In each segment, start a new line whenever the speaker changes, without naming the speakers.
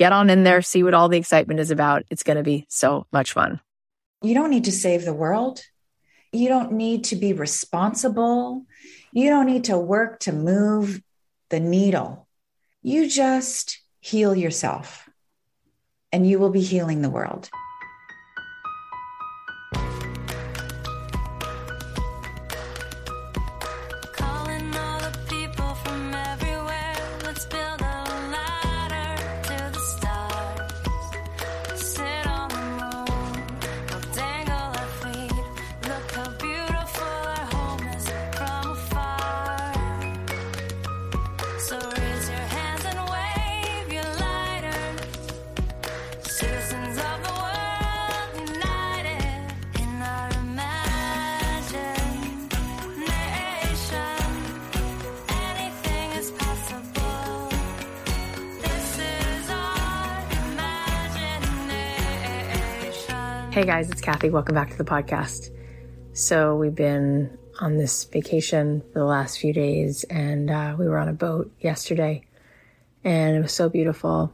get on in there, see what all the excitement is about. It's going to be so much fun.
You don't need to save the world. You don't need to be responsible. You don't need to work to move the needle. You just heal yourself and you will be healing the world.
Hey guys, it's Cathy. Welcome back to the podcast. So we've been on this vacation for the last few days and uh, we were on a boat yesterday and it was so beautiful.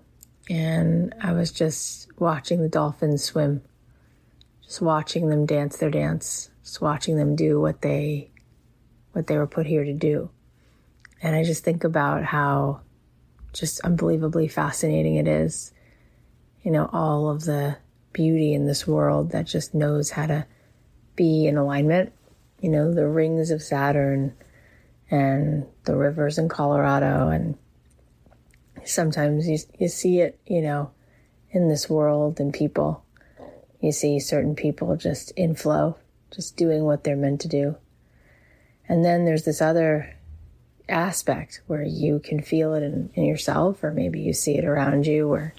And I was just watching the dolphins swim, just watching them dance their dance, just watching them do what they, what they were put here to do. And I just think about how just unbelievably fascinating it is. You know, all of the beauty in this world that just knows how to be in alignment. You know, the rings of Saturn and the rivers in Colorado. And sometimes you, you see it, you know, in this world and people. You see certain people just in flow, just doing what they're meant to do. And then there's this other aspect where you can feel it in, in yourself, or maybe you see it around you where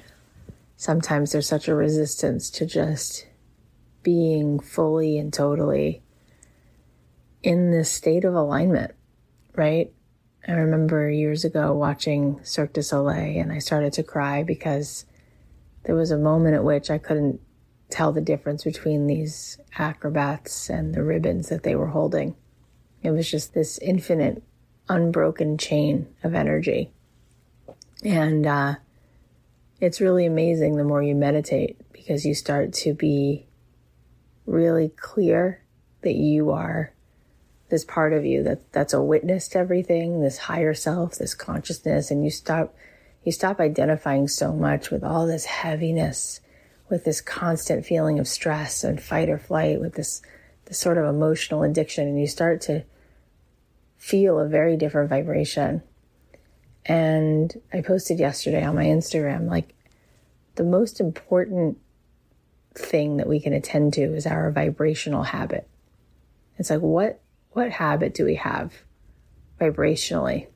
sometimes there's such a resistance to just being fully and totally in this state of alignment, right? I remember years ago watching Cirque du Soleil and I started to cry because there was a moment at which I couldn't tell the difference between these acrobats and the ribbons that they were holding. It was just this infinite, unbroken chain of energy. And uh, it's really amazing the more you meditate because you start to be really clear that you are this part of you that that's a witness to everything, this higher self, this consciousness, and you stop you stop identifying so much with all this heaviness, with this constant feeling of stress and fight or flight, with this this sort of emotional addiction, and you start to feel a very different vibration. And I posted yesterday on my Instagram, like the most important thing that we can attend to is our vibrational habit. It's like, what, what habit do we have vibrationally?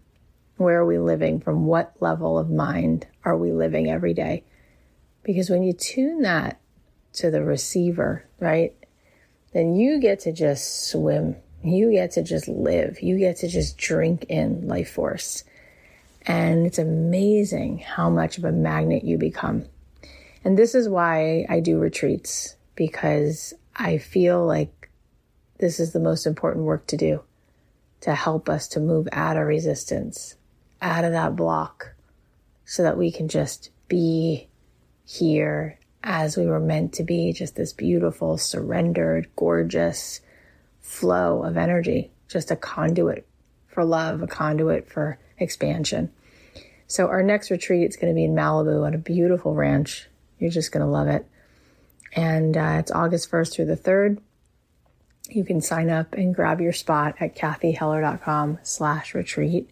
Where are we living? From what level of mind are we living every day? Because when you tune that to the receiver, right, then you get to just swim. You get to just live. You get to just drink in life force. And it's amazing how much of a magnet you become. And this is why I do retreats because I feel like this is the most important work to do to help us to move out of resistance, out of that block, so that we can just be here as we were meant to be, just this beautiful, surrendered, gorgeous flow of energy, just a conduit for love, a conduit for expansion. So our next retreat is going to be in Malibu at a beautiful ranch you're just going to love it. And uh, it's August 1st through the 3rd. You can sign up and grab your spot at cathyheller.com slash retreat.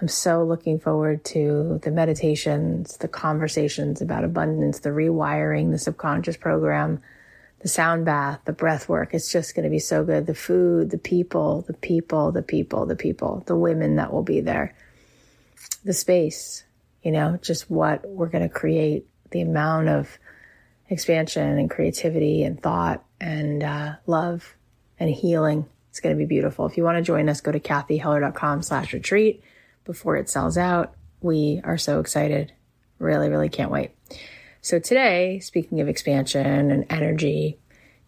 I'm so looking forward to the meditations, the conversations about abundance, the rewiring, the subconscious program, the sound bath, the breath work. It's just going to be so good. The food, the people, the people, the people, the people, the women that will be there, the space, you know, just what we're going to create the amount of expansion and creativity and thought and uh, love and healing. It's going to be beautiful. If you want to join us, go to cathyheller.com slash retreat before it sells out. We are so excited. Really, really can't wait. So today, speaking of expansion and energy,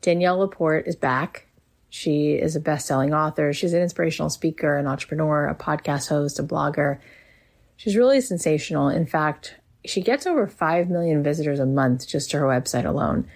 Danielle Laporte is back. She is a best-selling author. She's an inspirational speaker, an entrepreneur, a podcast host, a blogger. She's really sensational. In fact, she gets over 5 million visitors a month just to her website alone.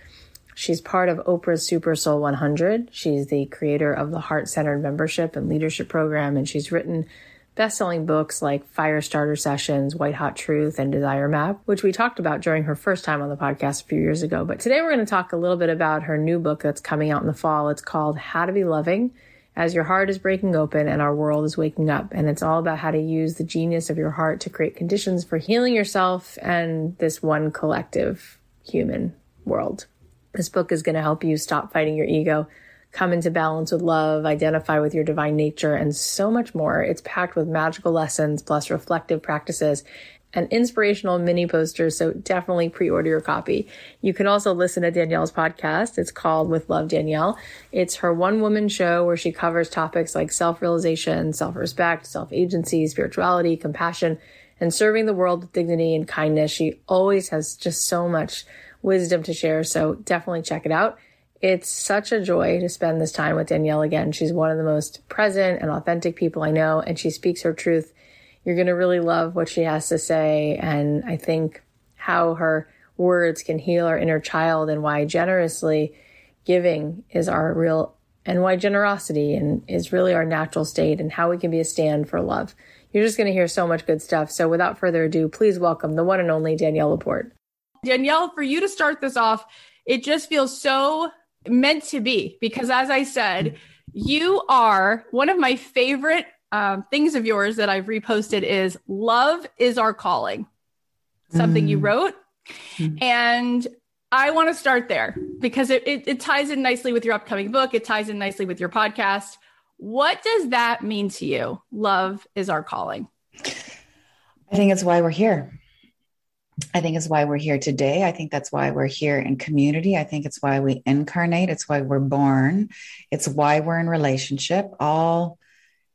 She's part of Oprah's Super Soul 100. She's the creator of the Heart Centered Membership and Leadership Program, and she's written best selling books like Fire Starter Sessions, White Hot Truth, and Desire Map, which we talked about during her first time on the podcast a few years ago. But today we're going to talk a little bit about her new book that's coming out in the fall. It's called How to Be Loving as your heart is breaking open and our world is waking up. And it's all about how to use the genius of your heart to create conditions for healing yourself and this one collective human world. This book is going to help you stop fighting your ego, come into balance with love, identify with your divine nature, and so much more. It's packed with magical lessons plus reflective practices and inspirational mini posters. So definitely pre-order your copy. You can also listen to Danielle's podcast. It's called With Love Danielle. It's her one woman show where she covers topics like self-realization, self-respect, self-agency, spirituality, compassion, and serving the world with dignity and kindness. She always has just so much wisdom to share. So definitely check it out. It's such a joy to spend this time with Danielle again. She's one of the most present and authentic people I know, and she speaks her truth you're going to really love what she has to say. And I think how her words can heal our inner child and why generously giving is our real and why generosity and is really our natural state and how we can be a stand for love. You're just going to hear so much good stuff. So without further ado, please welcome the one and only Danielle Laporte. Danielle, for you to start this off, it just feels so meant to be because as I said, you are one of my favorite um, things of yours that I've reposted is love is our calling, something mm. you wrote. Mm. And I want to start there because it, it, it ties in nicely with your upcoming book. It ties in nicely with your podcast. What does that mean to you? Love is our calling.
I think it's why we're here. I think it's why we're here today. I think that's why we're here in community. I think it's why we incarnate. It's why we're born. It's why we're in relationship. All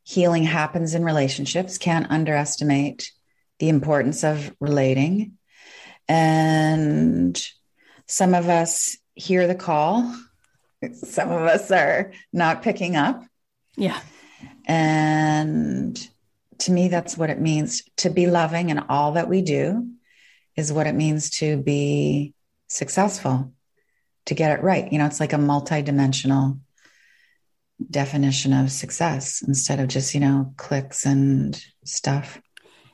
healing happens in relationships. Can't underestimate the importance of relating. And some of us hear the call, some of us are not picking up.
Yeah.
And to me, that's what it means to be loving in all that we do is what it means to be successful, to get it right. You know, it's like a multidimensional definition of success instead of just, you know, clicks and stuff.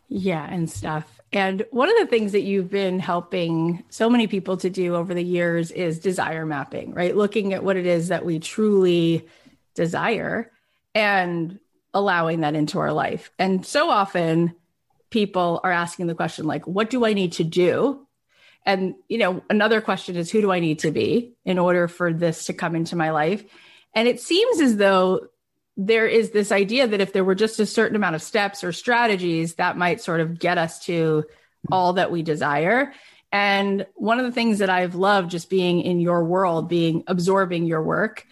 Yeah, and stuff. And one of the things that you've been helping so many people to do over the years is desire mapping, right? Looking at what it is that we truly desire and allowing that into our life. And so often people are asking the question like what do I need to do? And you know, another question is who do I need to be in order for this to come into my life? And it seems as though there is this idea that if there were just a certain amount of steps or strategies that might sort of get us to all that we desire. And one of the things that I've loved just being in your world, being absorbing your work,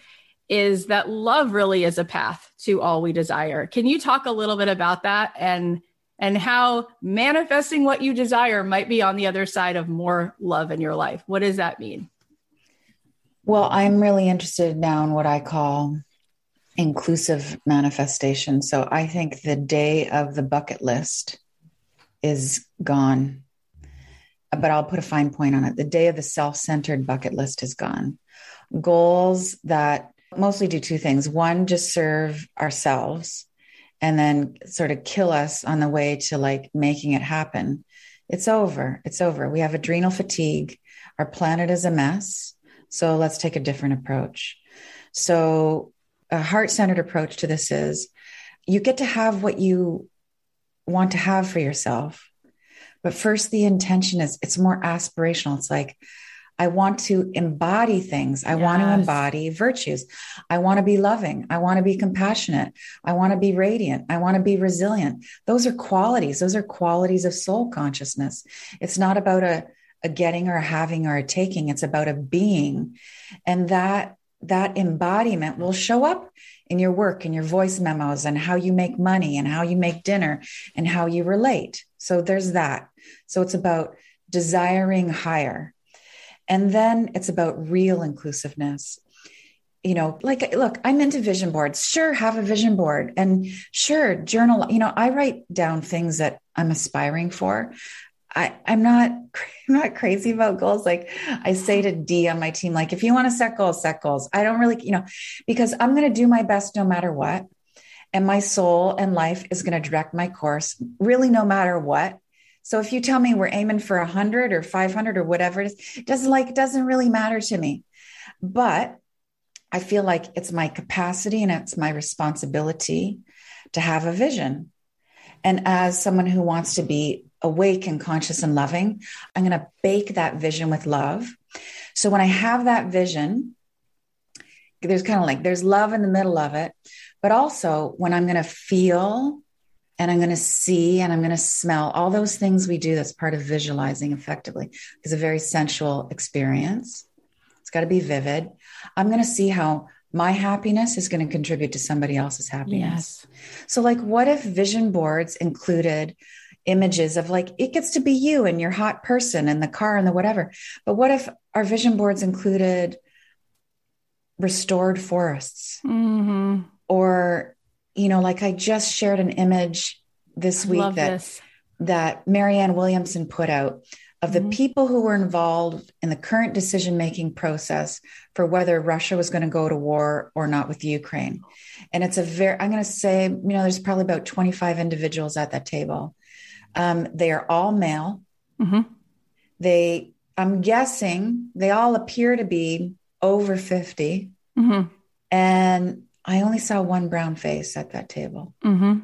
is that love really is a path to all we desire. Can you talk a little bit about that and and how manifesting what you desire might be on the other side of more love in your life? What does that mean?
Well, I'm really interested now in what I call inclusive manifestation. So I think the day of the bucket list is gone. But I'll put a fine point on it. The day of the self centered bucket list is gone. Goals that mostly do two things one, just serve ourselves and then sort of kill us on the way to like making it happen. It's over. It's over. We have adrenal fatigue. Our planet is a mess. So let's take a different approach. So, a heart centered approach to this is you get to have what you want to have for yourself. But first, the intention is it's more aspirational. It's like, I want to embody things. I yes. want to embody virtues. I want to be loving. I want to be compassionate. I want to be radiant. I want to be resilient. Those are qualities. Those are qualities of soul consciousness. It's not about a, a getting or a having or a taking. It's about a being. And that that embodiment will show up in your work and your voice memos and how you make money and how you make dinner and how you relate. So there's that. So it's about desiring higher. And then it's about real inclusiveness. You know, like, look, I'm into vision boards. Sure, have a vision board and sure, journal. You know, I write down things that I'm aspiring for. I, I'm not I'm not crazy about goals. Like I say to D on my team, like if you want to set goals, set goals. I don't really, you know, because I'm going to do my best no matter what. And my soul and life is going to direct my course, really, no matter what. So if you tell me we're aiming for a hundred or 500 or whatever it is, it doesn't like, doesn't really matter to me. But I feel like it's my capacity and it's my responsibility to have a vision. And as someone who wants to be awake and conscious and loving, I'm going to bake that vision with love. So when I have that vision, there's kind of like there's love in the middle of it, but also when I'm going to feel and I'm going to see and I'm going to smell all those things we do that's part of visualizing effectively is a very sensual experience. It's got to be vivid. I'm going to see how my happiness is going to contribute to somebody else's happiness. Yes. So, like, what if vision boards included images of like it gets to be you and your hot person and the car and the whatever? But what if our vision boards included restored forests mm-hmm. or you know, like I just shared an image this week that this. that Marianne Williamson put out of the mm-hmm. people who were involved in the current decision making process for whether Russia was going to go to war or not with Ukraine. And it's a very, I'm going to say, you know, there's probably about 25 individuals at that table. Um, they are all male. Mm-hmm. They, I'm guessing, they all appear to be over 50. Mm-hmm. And I only saw one brown face at that table. Mm-hmm.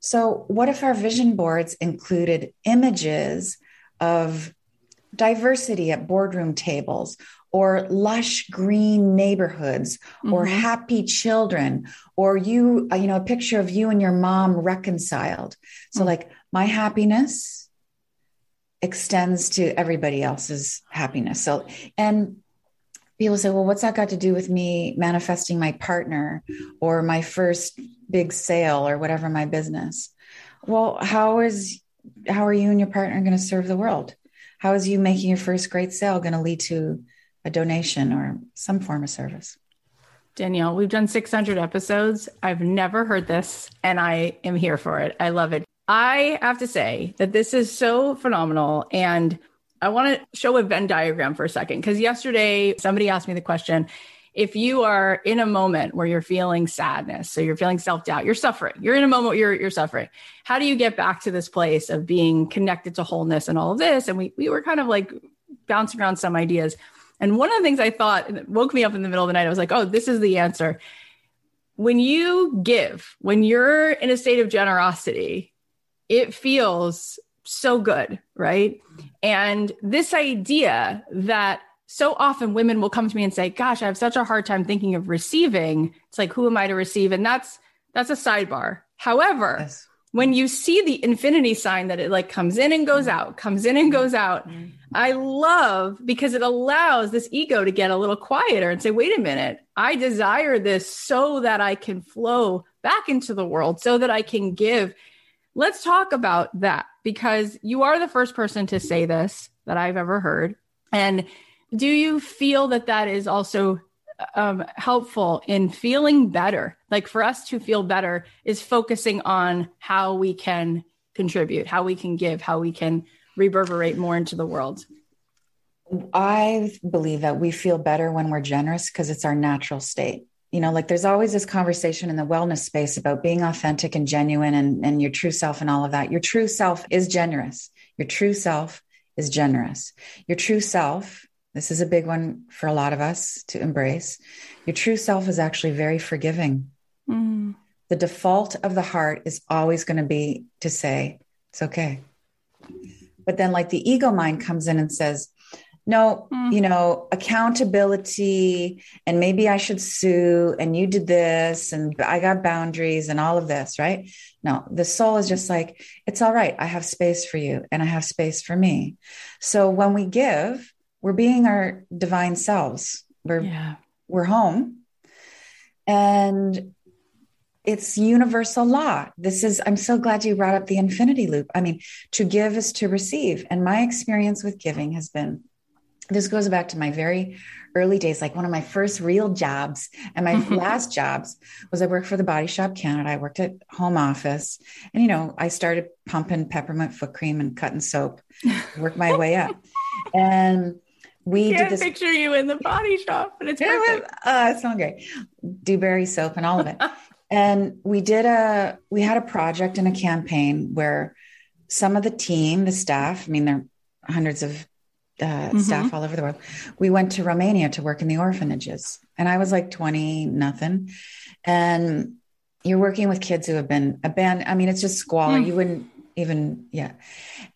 So, what if our vision boards included images of diversity at boardroom tables, or lush green neighborhoods, mm-hmm. or happy children, or you, uh, you know, a picture of you and your mom reconciled? So, mm-hmm. like, my happiness extends to everybody else's happiness. So, and people say, well, what's that got to do with me manifesting my partner or my first big sale or whatever my business? Well, how is how are you and your partner going to serve the world? How is you making your first great sale going to lead to a donation or some form of service?
Danielle, we've done 600 episodes. I've never heard this and I am here for it. I love it. I have to say that this is so phenomenal. And I want to show a Venn diagram for a second because yesterday somebody asked me the question if you are in a moment where you're feeling sadness, so you're feeling self doubt, you're suffering, you're in a moment you're, you're suffering. How do you get back to this place of being connected to wholeness and all of this? And we, we were kind of like bouncing around some ideas. And one of the things I thought woke me up in the middle of the night, I was like, oh, this is the answer. When you give, when you're in a state of generosity, it feels so good, right? And this idea that so often women will come to me and say, "Gosh, I have such a hard time thinking of receiving." It's like, who am I to receive? And that's that's a sidebar. However, yes. when you see the infinity sign that it like comes in and goes out, comes in and goes out, mm-hmm. I love because it allows this ego to get a little quieter and say, "Wait a minute, I desire this so that I can flow back into the world, so that I can give." Let's talk about that because you are the first person to say this that I've ever heard. And do you feel that that is also um, helpful in feeling better? Like for us to feel better is focusing on how we can contribute, how we can give, how we can reverberate more into the world.
I believe that we feel better when we're generous because it's our natural state you know like there's always this conversation in the wellness space about being authentic and genuine and, and your true self and all of that. Your true self is generous. Your true self is generous. Your true self this is a big one for a lot of us to embrace. Your true self is actually very forgiving. Mm. the default of the heart is always going to be to say it's okay. But then like the ego mind comes in and says no, mm. you know, accountability and maybe I should sue and you did this and I got boundaries and all of this, right? No, the soul is just like, it's all right. I have space for you and I have space for me. So when we give, we're being our divine selves. We're yeah. we're home. And it's universal law. This is, I'm so glad you brought up the infinity loop. I mean, to give is to receive. And my experience with giving has been this goes back to my very early days like one of my first real jobs and my last jobs was i worked for the body shop canada. I worked at home office. And you know i started pumping peppermint foot cream and cutting soap worked my way up. And we
Can't
did this
picture you in the body shop but it's perfect.
It uh, it's not great. Dewberry soap and all of it. And we did a we had a project and a campaign where some of the team the staff i mean there are hundreds of uh, mm-hmm. staff all over the world. We went to Romania to work in the orphanages, and I was like 20 nothing. And you're working with kids who have been abandoned. I mean, it's just squalor. Mm. You wouldn't even, yeah.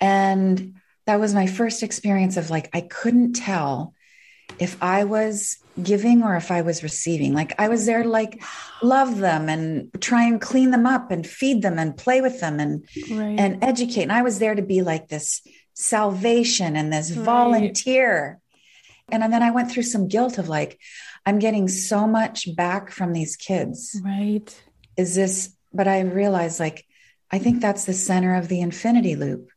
And that was my first experience of like, I couldn't tell if I was giving or if I was receiving. Like I was there to like love them and try and clean them up and feed them and play with them and right. and educate. And I was there to be like this salvation and this right. volunteer. And then I went through some guilt of like, I'm getting so much back from these kids.
Right.
Is this, but I realized like, I think that's the center of the infinity loop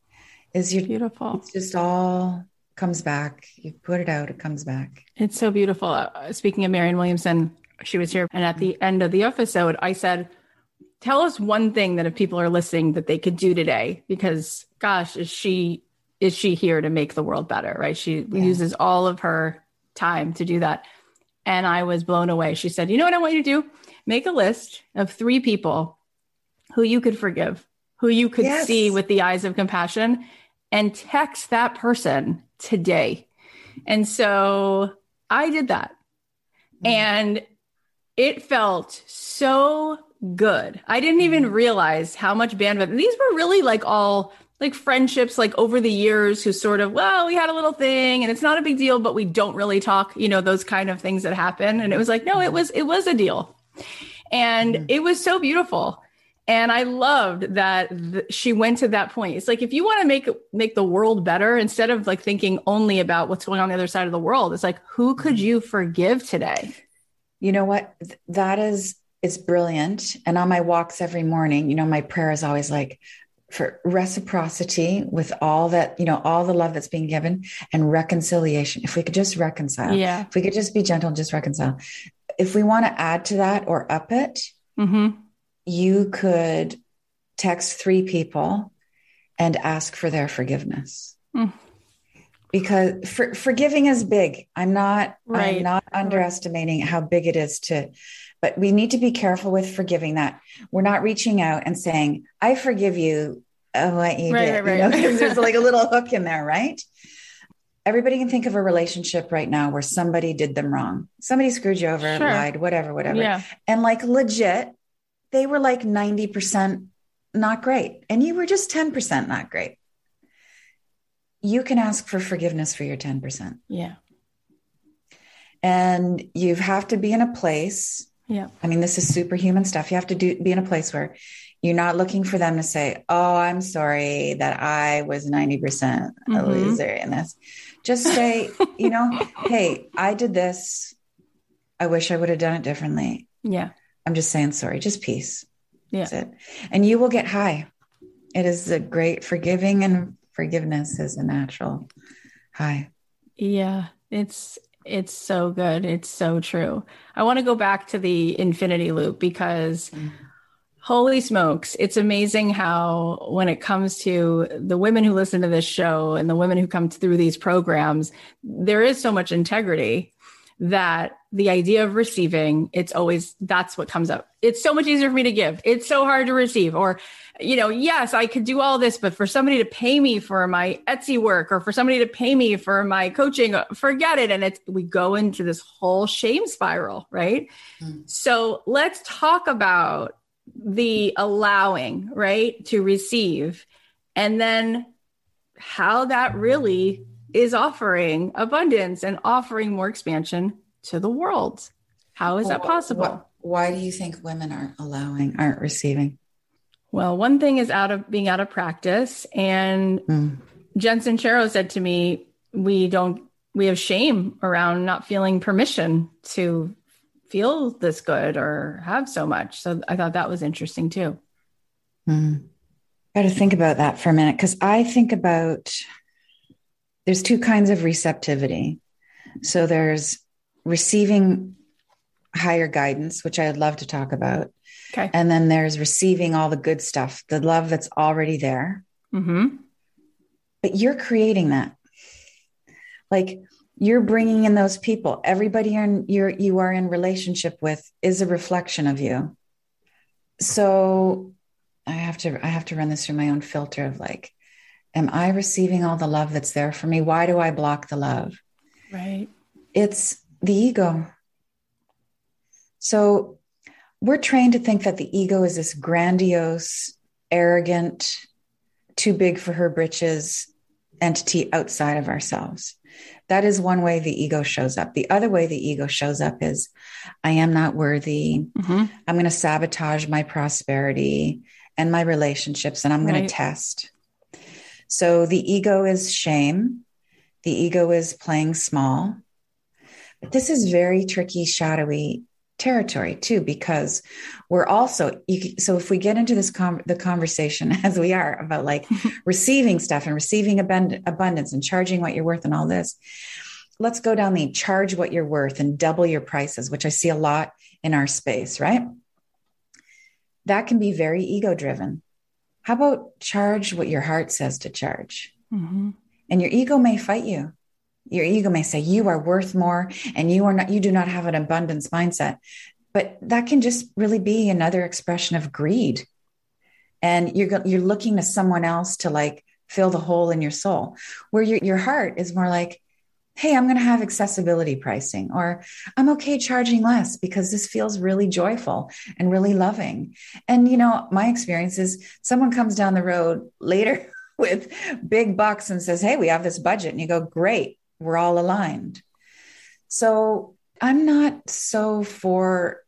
is your
beautiful.
It's just all comes back. You put it out, it comes back.
It's so beautiful. Uh, speaking of Marianne Williamson, she was here. And at the end of the episode, I said, tell us one thing that if people are listening that they could do today, because gosh, is she is she here to make the world better, right? She yeah. uses all of her time to do that. And I was blown away. She said, You know what I want you to do? Make a list of three people who you could forgive, who you could yes. see with the eyes of compassion, and text that person today. And so I did that. Mm. And it felt so good. I didn't even mm. realize how much bandwidth. These were really like all like friendships like over the years who sort of well we had a little thing and it's not a big deal but we don't really talk you know those kind of things that happen. And it was like no it was it was a deal. And mm-hmm. it was so beautiful. And i loved that th- she went to that point. It's like if you want to make make the world better instead of like thinking only about what's going on the other side of the world it's like who could mm-hmm. you forgive today?
You know what? That is is brilliant. And on my walks every morning you know my prayer is always like for reciprocity with all that you know all the love that's being given and reconciliation if we could just reconcile
yeah
if we could just be gentle and just reconcile if we want to add to that or up it mm-hmm. you could text three people and ask for their forgiveness. Mm. Because for, forgiving is big. I'm not right. I'm not underestimating how big it is to but we need to be careful with forgiving that. We're not reaching out and saying, I forgive you of what you
right,
did.
Right, right.
You know, there's like a little hook in there, right? Everybody can think of a relationship right now where somebody did them wrong. Somebody screwed you over, sure. lied, whatever, whatever.
Yeah.
And like legit, they were like 90% not great. And you were just 10% not great. You can ask for forgiveness for your 10%.
Yeah.
And you have to be in a place.
Yeah.
I mean, this is superhuman stuff. You have to do be in a place where you're not looking for them to say, Oh, I'm sorry that I was 90% a mm-hmm. loser in this. Just say, you know, hey, I did this. I wish I would have done it differently.
Yeah.
I'm just saying sorry, just peace.
Yeah.
That's it. And you will get high. It is a great forgiving and forgiveness is a natural high.
Yeah. It's it's so good. It's so true. I want to go back to the infinity loop because mm-hmm. holy smokes, it's amazing how when it comes to the women who listen to this show and the women who come through these programs, there is so much integrity that the idea of receiving, it's always that's what comes up. It's so much easier for me to give. It's so hard to receive. Or, you know, yes, I could do all this, but for somebody to pay me for my Etsy work or for somebody to pay me for my coaching, forget it. And it's we go into this whole shame spiral, right? Mm. So let's talk about the allowing, right, to receive, and then how that really is offering abundance and offering more expansion to the world. How is well, that possible?
why do you think women aren't allowing, aren't receiving?
Well, one thing is out of being out of practice. And mm. Jen Sincero said to me, we don't, we have shame around not feeling permission to feel this good or have so much. So I thought that was interesting too.
Mm. Got to think about that for a minute because I think about there's two kinds of receptivity. So there's receiving higher guidance, which I'd love to talk about.
Okay.
And then there's receiving all the good stuff, the love that's already there.
Mm-hmm.
But you're creating that. Like you're bringing in those people. Everybody you're, in, you're you are in relationship with is a reflection of you. So I have to I have to run this through my own filter of like, Am I receiving all the love that's there for me? Why do I block the love?
Right.
It's the ego. So we're trained to think that the ego is this grandiose, arrogant, too big for her britches entity outside of ourselves. That is one way the ego shows up. The other way the ego shows up is I am not worthy. Mm-hmm. I'm going to sabotage my prosperity and my relationships, and I'm right. going to test. So the ego is shame, the ego is playing small. But this is very tricky, shadowy territory too, because we're also so if we get into this com- the conversation as we are about like receiving stuff and receiving abund- abundance and charging what you're worth and all this, let's go down the charge what you're worth and double your prices, which I see a lot in our space, right? That can be very ego driven. How about charge what your heart says to charge? Mm-hmm. And your ego may fight you. Your ego may say you are worth more and you are not, you do not have an abundance mindset. But that can just really be another expression of greed. And you're, you're looking to someone else to like fill the hole in your soul, where your, your heart is more like, hey, I'm going to have accessibility pricing, or I'm okay charging less because this feels really joyful and really loving. And, you know, my experience is someone comes down the road later with big bucks and says, hey, we have this budget. And you go, great, we're all aligned. So I'm not so for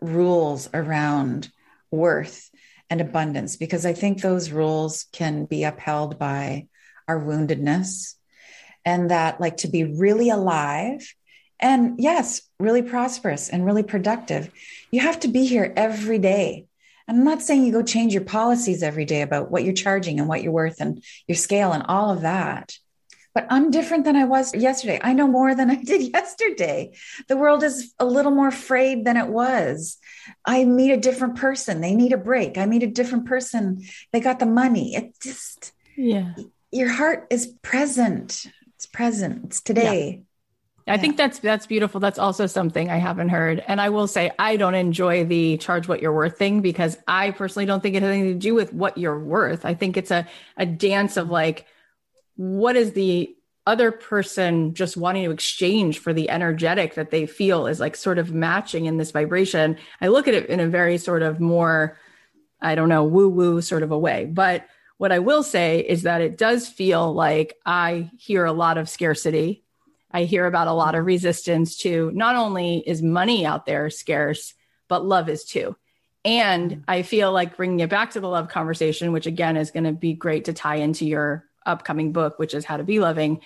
rules around worth and abundance because I think those rules can be upheld by our woundedness and that like to be really alive and yes, really prosperous and really productive, you have to be here every day. And I'm not saying you go change your policies every day about what you're charging and what you're worth and your scale and all of that. But I'm different than I was yesterday. I know more than I did yesterday. The world is a little more frayed than it was. I meet a different person. They need a break. I meet a different person. They got the money. It just,
yeah.
Your heart is present. It's present. It's today.
Yeah. I think that's that's beautiful. That's also something I haven't heard. And I will say I don't enjoy the charge what you're worth thing because I personally don't think it has anything to do with what you're worth. I think it's a a dance of like what is the other person just wanting to exchange for the energetic that they feel is like sort of matching in this vibration. I look at it in a very sort of more, I don't know, woo woo sort of a way. But what I will say is that it does feel like I hear a lot of scarcity. I hear about a lot of resistance to not only is money out there scarce, but love is too. And I feel like bringing it back to the love conversation, which again is going to be great to tie into your upcoming book, which is How to Be Loving,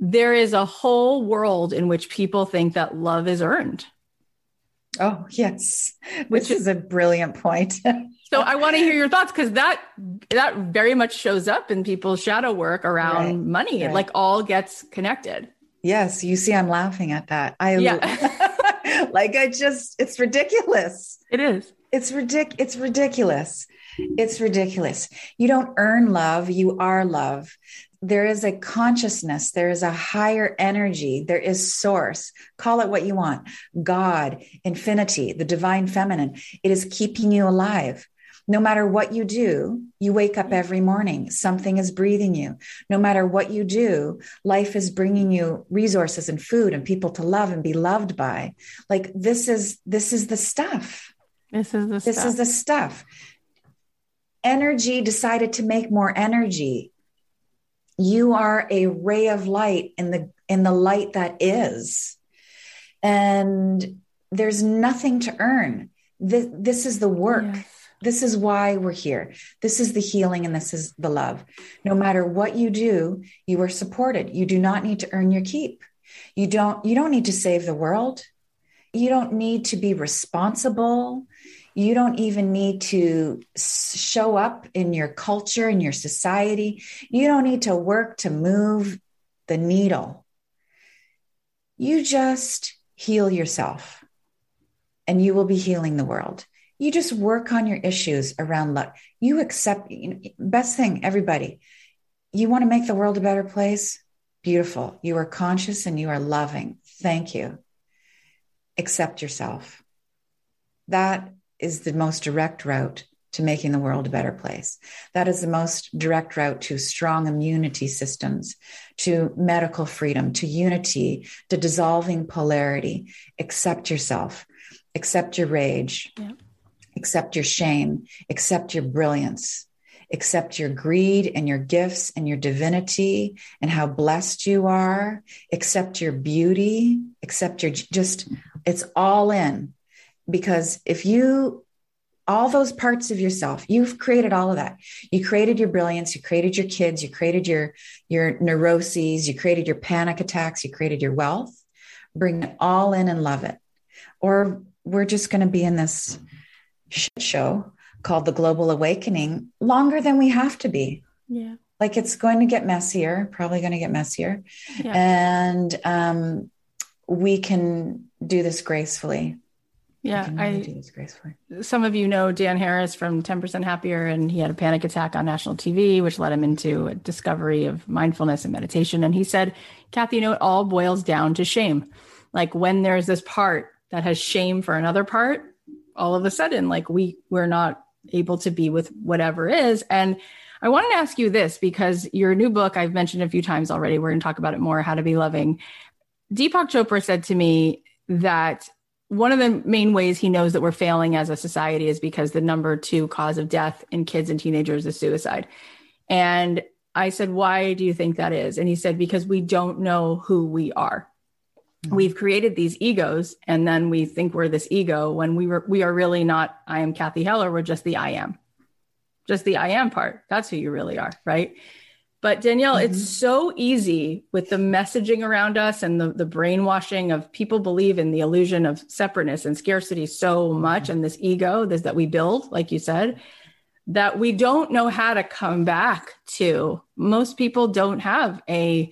there is a whole world in which people think that love is earned.
Oh, yes. Which is a brilliant point.
so I want to hear your thoughts because that that very much shows up in people's shadow work around right. money. Right. It like all gets connected.
Yes, you see, I'm laughing at that. I yeah. like I just it's ridiculous.
It is.
It's ridic it's ridiculous. It's ridiculous. You don't earn love, you are love. There is a consciousness, there is a higher energy, there is source. Call it what you want God, infinity, the divine feminine. It is keeping you alive. No matter what you do, you wake up every morning. Something is breathing you. No matter what you do, life is bringing you resources and food and people to love and be loved by. Like this is this is the stuff.
This is the
this
stuff.
is the stuff energy decided to make more energy. You are a ray of light in the in the light that is. And there's nothing to earn. This, this is the work. Yes. this is why we're here. This is the healing and this is the love. No matter what you do you are supported. You do not need to earn your keep. You don't you don't need to save the world. You don't need to be responsible you don't even need to show up in your culture, in your society. You don't need to work to move the needle. You just heal yourself and you will be healing the world. You just work on your issues around luck. You accept, you know, best thing, everybody. You want to make the world a better place? Beautiful. You are conscious and you are loving. Thank you. Accept yourself. That is the most direct route to making the world a better place. That is the most direct route to strong immunity systems, to medical freedom, to unity, to dissolving polarity. Accept yourself, accept your rage, yeah. accept your shame, accept your brilliance, accept your greed and your gifts and your divinity and how blessed you are, accept your beauty, accept your just, it's all in because if you all those parts of yourself you've created all of that. You created your brilliance you created your kids you created your your neuroses you created your panic attacks you created your wealth. Bring it all in and love it. Or we're just going to be in this shit show called the global awakening longer than we have to be.
Yeah.
Like it's going to get messier probably going to get messier. Yeah. and um, we can do this gracefully
yeah, I some of you know Dan Harris from 10% Happier, and he had a panic attack on national TV, which led him into a discovery of mindfulness and meditation. And he said, Cathy, you know, it all boils down to shame. Like when there's this part that has shame for another part, all of a sudden, like we we're not able to be with whatever is. And I wanted to ask you this because your new book, I've mentioned a few times already. We're going to talk about it more, How to Be Loving. Deepak Chopra said to me that one of the main ways he knows that we're failing as a society is because the number two cause of death in kids and teenagers is suicide. And I said, Why do you think that is? And he said, Because we don't know who we are. Mm-hmm. We've created these egos, and then we think we're this ego when we were we are really not I am Cathy Heller, we're just the I am. Just the I am part. That's who you really are, right? But Danielle, mm-hmm. it's so easy with the messaging around us and the, the brainwashing of people believe in the illusion of separateness and scarcity so much mm-hmm. and this ego this, that we build, like you said, that we don't know how to come back to. Most people don't have a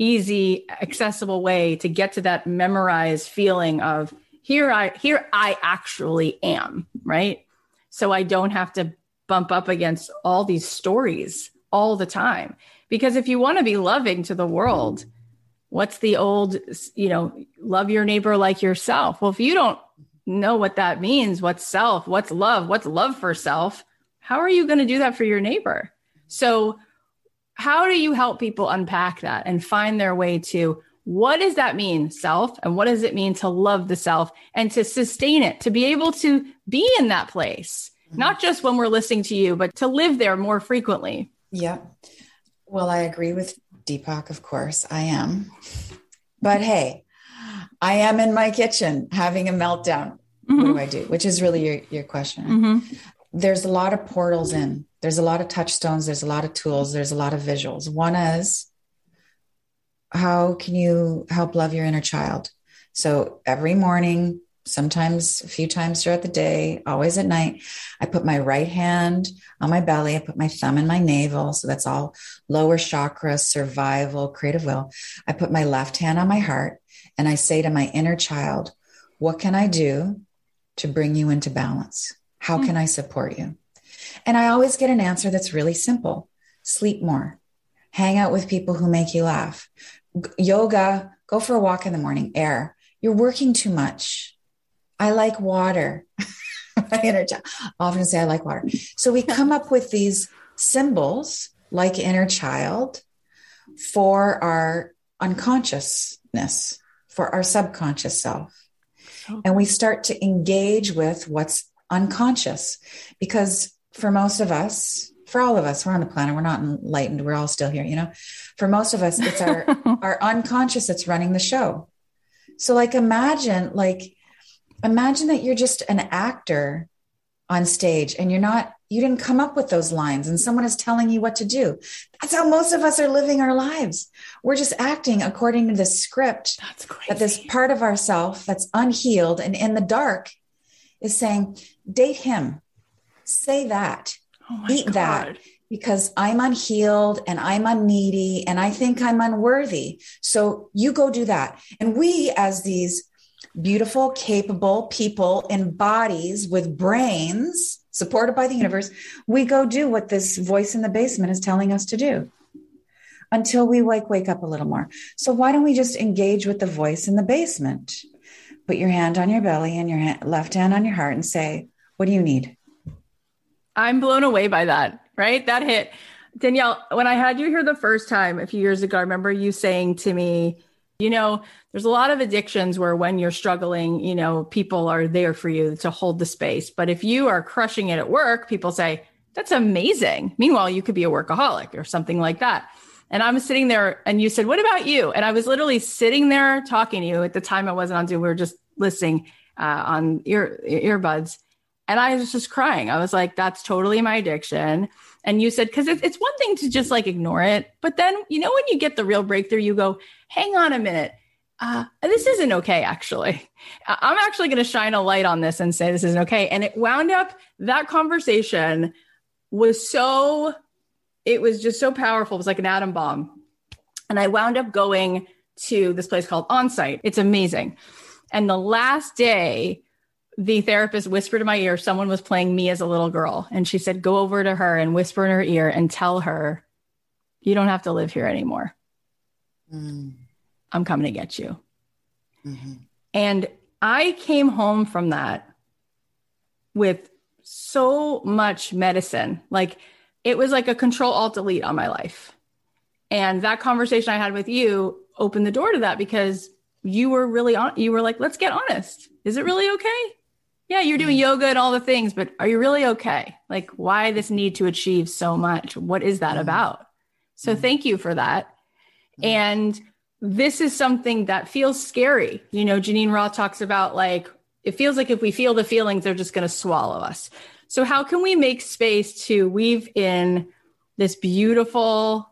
easy accessible way to get to that memorized feeling of here I here I actually am, right? So I don't have to bump up against all these stories all the time. Because if you want to be loving to the world, what's the old, you know, love your neighbor like yourself? Well, if you don't know what that means, what's self, what's love, what's love for self, how are you going to do that for your neighbor? So, how do you help people unpack that and find their way to what does that mean, self? And what does it mean to love the self and to sustain it, to be able to be in that place, mm-hmm. not just when we're listening to you, but to live there more frequently?
Yeah. Well, I agree with Deepak, of course, I am. But hey, I am in my kitchen having a meltdown. Mm-hmm. What do I do? Which is really your, your question. Mm-hmm. There's a lot of portals in, there's a lot of touchstones, there's a lot of tools, there's a lot of visuals. One is how can you help love your inner child? So every morning, sometimes a few times throughout the day, always at night. I put my right hand on my belly. I put my thumb in my navel. So that's all lower chakra, survival, creative will. I put my left hand on my heart and I say to my inner child, What can I do to bring you into balance? How mm-hmm. can I support you? And I always get an answer that's really simple sleep more, hang out with people who make you laugh, yoga, go for a walk in the morning, air. You're working too much I like water. My inner child often say I like water. So we come up with these symbols like inner child for our unconsciousness, for our subconscious self. Oh. And we start to engage with what's unconscious because for most of us, for all of us, we're on the planet, we're not enlightened, we're all still here, you know. For most of us, it's our our unconscious that's running the show. So like imagine like imagine that you're just an actor on stage and you're not you didn't come up with those lines and someone is telling you what to do that's how most of us are living our lives we're just acting according to the script that this part of ourself that's unhealed and in the dark is saying date him say that oh eat God. that because I'm unhealed and I'm unneedy and I think I'm unworthy. So you go do that. And we, as these beautiful, capable people in bodies with brains supported by the universe, we go do what this voice in the basement is telling us to do until we like wake up a little more. So why don't we just engage with the voice in the basement? Put your hand on your belly and your hand, left hand on your heart and say, "What do you need?"
I'm blown away by that. Right? That hit. Danielle, when I had you here the first time a few years ago, I remember you saying to me, you know, there's a lot of addictions where when you're struggling, you know, people are there for you to hold the space. But if you are crushing it at work, people say, that's amazing. Meanwhile, you could be a workaholic or something like that. And I'm sitting there and you said, What about you? And I was literally sitting there talking to you. At the time, I wasn't on Zoom. We were just listening uh, on ear earbuds. And I was just crying. I was like, That's totally my addiction. And you said, because it's one thing to just like ignore it. But then, you know, when you get the real breakthrough, you go, hang on a minute. Uh, this isn't okay, actually. I'm actually going to shine a light on this and say this isn't okay. And it wound up, that conversation was so, it was just so powerful. It was like an atom bomb. And I wound up going to this place called Onsite. It's amazing. And the last day, the therapist whispered in my ear someone was playing me as a little girl. And she said go over to her and whisper in her ear and tell her you don't have to live here anymore. Mm. i'm coming to get you. Mm-hmm. and i came home from that with so much medicine. Like it was like a control alt delete on my life. And that conversation i had with you opened the door to that because you were really on you were like let's get honest. Is it really okay yeah, you're doing yoga and all the things, but are you really okay? Like, why this need to achieve so much? What is that mm-hmm. about? So, mm-hmm. thank you for that. And this is something that feels scary. You know, Geneen Roth talks about like, it feels like if we feel the feelings, they're just going to swallow us. So, how can we make space to weave in this beautiful,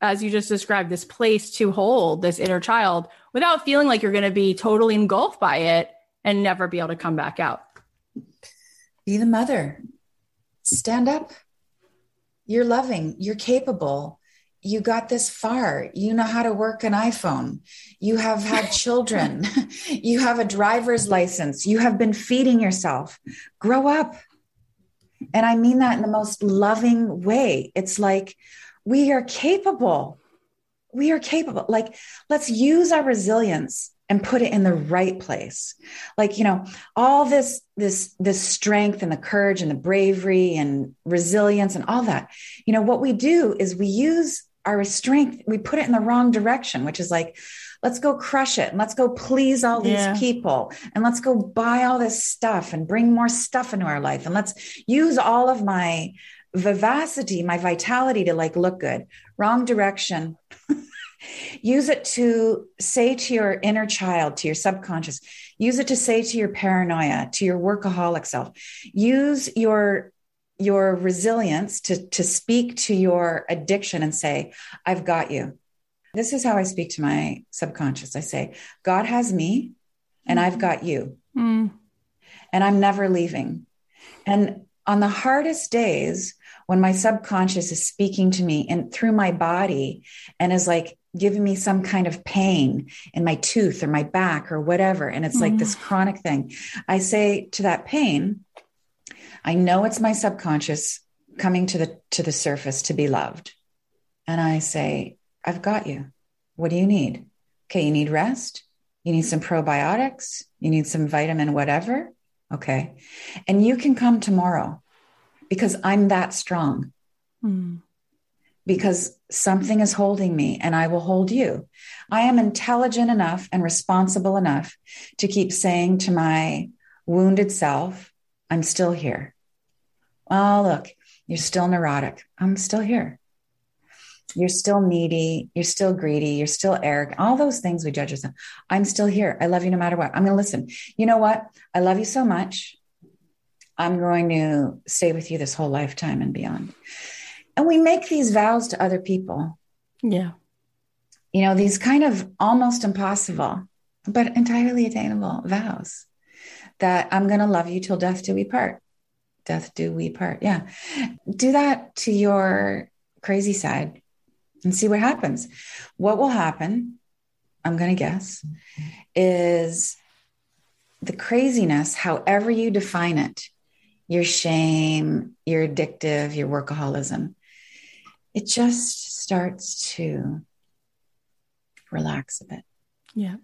as you just described, this place to hold this inner child without feeling like you're going to be totally engulfed by it and never be able to come back out?
Be the mother. Stand up, You're loving, you're capable. You got this far. You know how to work an iPhone. You have had children. you have a driver's license. You have been feeding yourself. Grow up. And I mean that in the most loving way. It's like we are capable. We are capable. Like, let's use our resilience and put it in the right place. Like you know all this this this strength and the courage and the bravery and resilience and all that. You know what we do is we use our strength we put it in the wrong direction which is like let's go crush it and let's go please all these yeah. people and let's go buy all this stuff and bring more stuff into our life and let's use all of my vivacity my vitality to like look good. Wrong direction Use it to say to your inner child, to your subconscious. Use it to say to your paranoia, to your workaholic self. Use your your resilience to to speak to your addiction and say, "I've got you." This is how I speak to my subconscious. I say, "God has me, and I've got you, mm. and I'm never leaving." And on the hardest days, when my subconscious is speaking to me and through my body and is like giving me some kind of pain in my tooth or my back or whatever. And it's mm. like this mm. chronic thing. I say to that pain i know it's my subconscious coming to the to the surface to be loved. And i say i've got you. What do you need? Okay you need rest. You need some probiotics. You need some vitamin whatever. Okay. And you can come tomorrow because i'm that strong. Mm because something is holding me and I will hold you. I am intelligent enough and responsible enough to keep saying to my wounded self, I'm still here. Oh, look, you're still neurotic. I'm still here. You're still needy. You're still greedy. You're still arrogant. All those things we judge ourselves. I'm still here. I love you no matter what. I'm going to listen. You know what? I love you so much. I'm going to stay with you this whole lifetime and beyond. And we make these vows to other people.
Yeah.
You know, these kind of almost impossible, but entirely attainable vows that I'm going to love you till death do we part. Death do we part. Yeah. Do that to your crazy side and see what happens. What will happen, I'm going to guess, is the craziness, however you define it, your shame, your addictive, your workaholism, it just starts to relax a bit.
Yeah.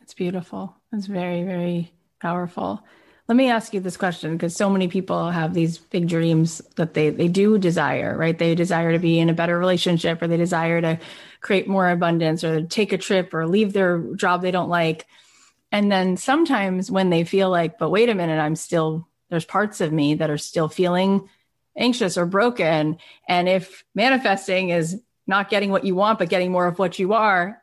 It's beautiful. It's very, very powerful. Let me ask you this question because so many people have these big dreams that they they do desire, right? They desire to be in a better relationship or they desire to create more abundance or take a trip or leave their job they don't like. And then sometimes when they feel like, but wait a minute, I'm still there's parts of me that are still feeling anxious or broken. And if manifesting is not getting what you want, but getting more of what you are,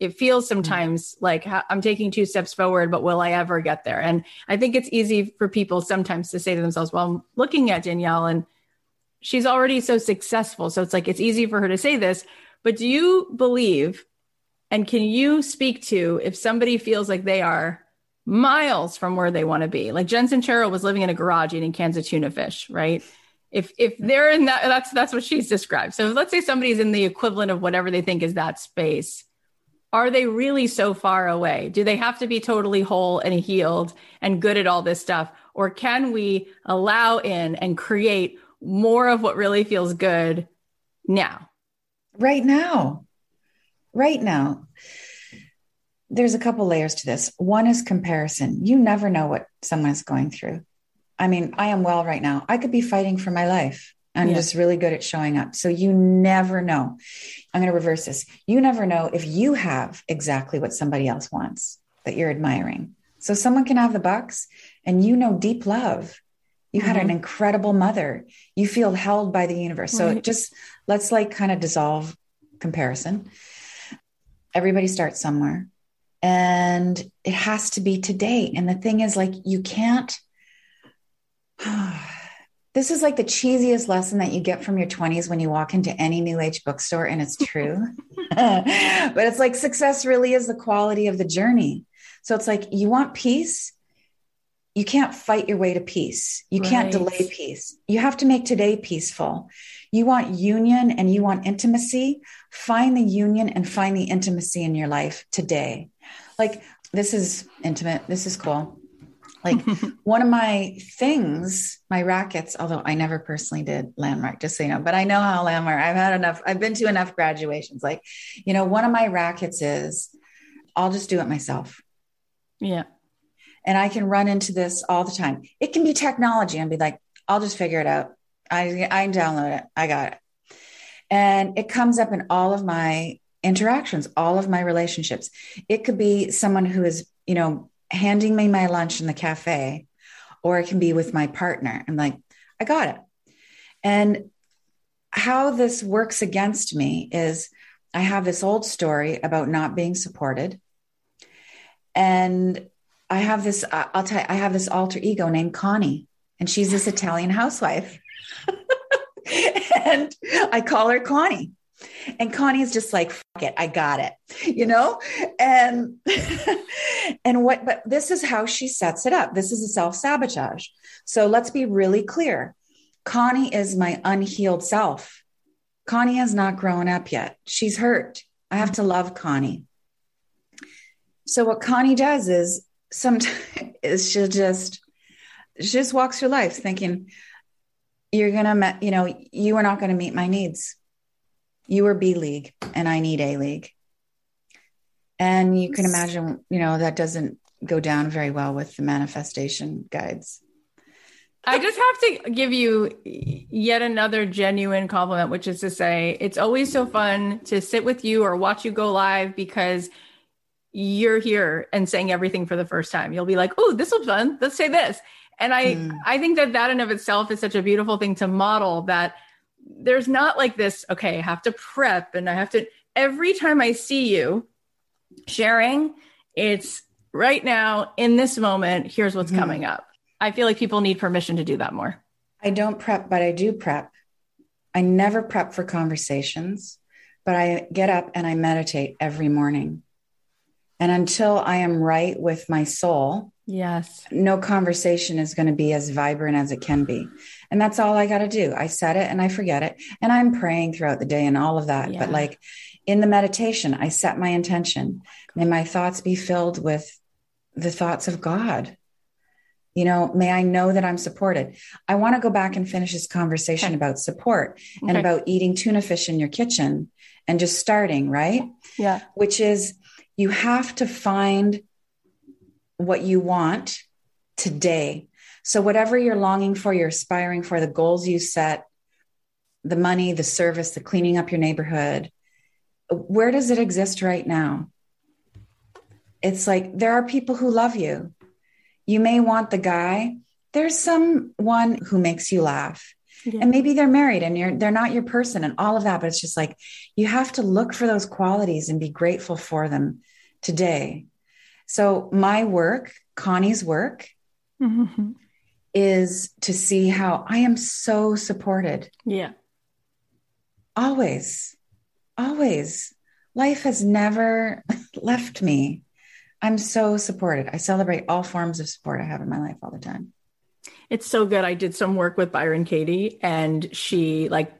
it feels hmm. sometimes like I'm taking two steps forward, but will I ever get there? And I think it's easy for people sometimes to say to themselves, well, I'm looking at Danielle and she's already so successful. So it's like, it's easy for her to say this. But do you believe and can you speak to if somebody feels like they are miles from where they want to be? Like Jen Sincero was living in a garage eating cans of tuna fish, right? If if they're in that that's that's what she's described. So let's say somebody's in the equivalent of whatever they think is that space. Are they really so far away? Do they have to be totally whole and healed and good at all this stuff? Or can we allow in and create more of what really feels good now?
Right now. Right now. There's a couple layers to this. One is comparison. You never know what someone's going through I mean, I am well right now. I could be fighting for my life. I'm yeah. just really good at showing up. So you never know. I'm going to reverse this. You never know if you have exactly what somebody else wants that you're admiring. So someone can have the bucks and you know deep love. You mm-hmm. had an mm-hmm. incredible mother. You feel held by the universe. So right. just let's like kind of dissolve comparison. Everybody starts somewhere and it has to be today. And the thing is like you can't this is like the cheesiest lesson that you get from your 20s when you walk into any new age bookstore and it's true but it's like success really is the quality of the journey so it's like you want peace you can't fight your way to peace. You right. can't delay peace. You have to make today peaceful. You want union and you want intimacy. Find the union and find the intimacy in your life today. Like, this is intimate. This is cool. Like, one of my things, my rackets, although I never personally did landmark, just so you know, but I know how landmark, I've had enough, I've been to enough graduations. Like, you know, one of my rackets is I'll just do it myself.
Yeah.
And I can run into this all the time. It can be technology and be like, I'll just figure it out. I, I download it. I got it. And it comes up in all of my interactions, all of my relationships. It could be someone who is, you know, handing me my lunch in the cafe, or it can be with my partner. I'm like, I got it. And how this works against me is I have this old story about not being supported. And I have this, uh, I'll tell you, I have this alter ego named Connie, and she's this Italian housewife. and I call her Connie. And Connie is just like, fuck it, I got it, you know? And and what but this is how she sets it up. This is a self-sabotage. So let's be really clear. Connie is my unhealed self. Connie has not grown up yet. She's hurt. I have to love Connie. So what Connie does is sometimes is she'll just she just walks through life thinking you're gonna you know you are not going to meet my needs you are b league and i need a league and you can imagine you know that doesn't go down very well with the manifestation guides
I just have to give you yet another genuine compliment, which is to say, it's always so fun to sit with you or watch you go live because you're here and saying everything for the first time. You'll be like, "Oh, this was fun. Let's say this." And I mm. I think that that in of itself is such a beautiful thing to model that there's not like this, okay, I have to prep and I have to every time I see you sharing, it's right now in this moment, here's what's mm. coming up. I feel like people need permission to do that more.
I don't prep, but I do prep. I never prep for conversations, but I get up and I meditate every morning. And until I am right with my soul,
yes,
no conversation is going to be as vibrant as it can be. And that's all I got to do. I set it and I forget it. And I'm praying throughout the day and all of that. Yeah. But like in the meditation, I set my intention. May my thoughts be filled with the thoughts of God. You know, may I know that I'm supported. I want to go back and finish this conversation okay. about support okay. and about eating tuna fish in your kitchen and just starting, right?
Yeah.
Which is, you have to find what you want today. So, whatever you're longing for, you're aspiring for, the goals you set, the money, the service, the cleaning up your neighborhood, where does it exist right now? It's like there are people who love you. You may want the guy. There's someone who makes you laugh. Yeah. And maybe they're married and you're they're not your person and all of that, but it's just like you have to look for those qualities and be grateful for them today. So my work, Connie's work, mm-hmm. Is to see how I am so supported.
Yeah.
Always. Always. Life has never left me. I'm so supported. I celebrate all forms of support I have in my life all the time.
It's so good. I did some work with Byron Katie and she like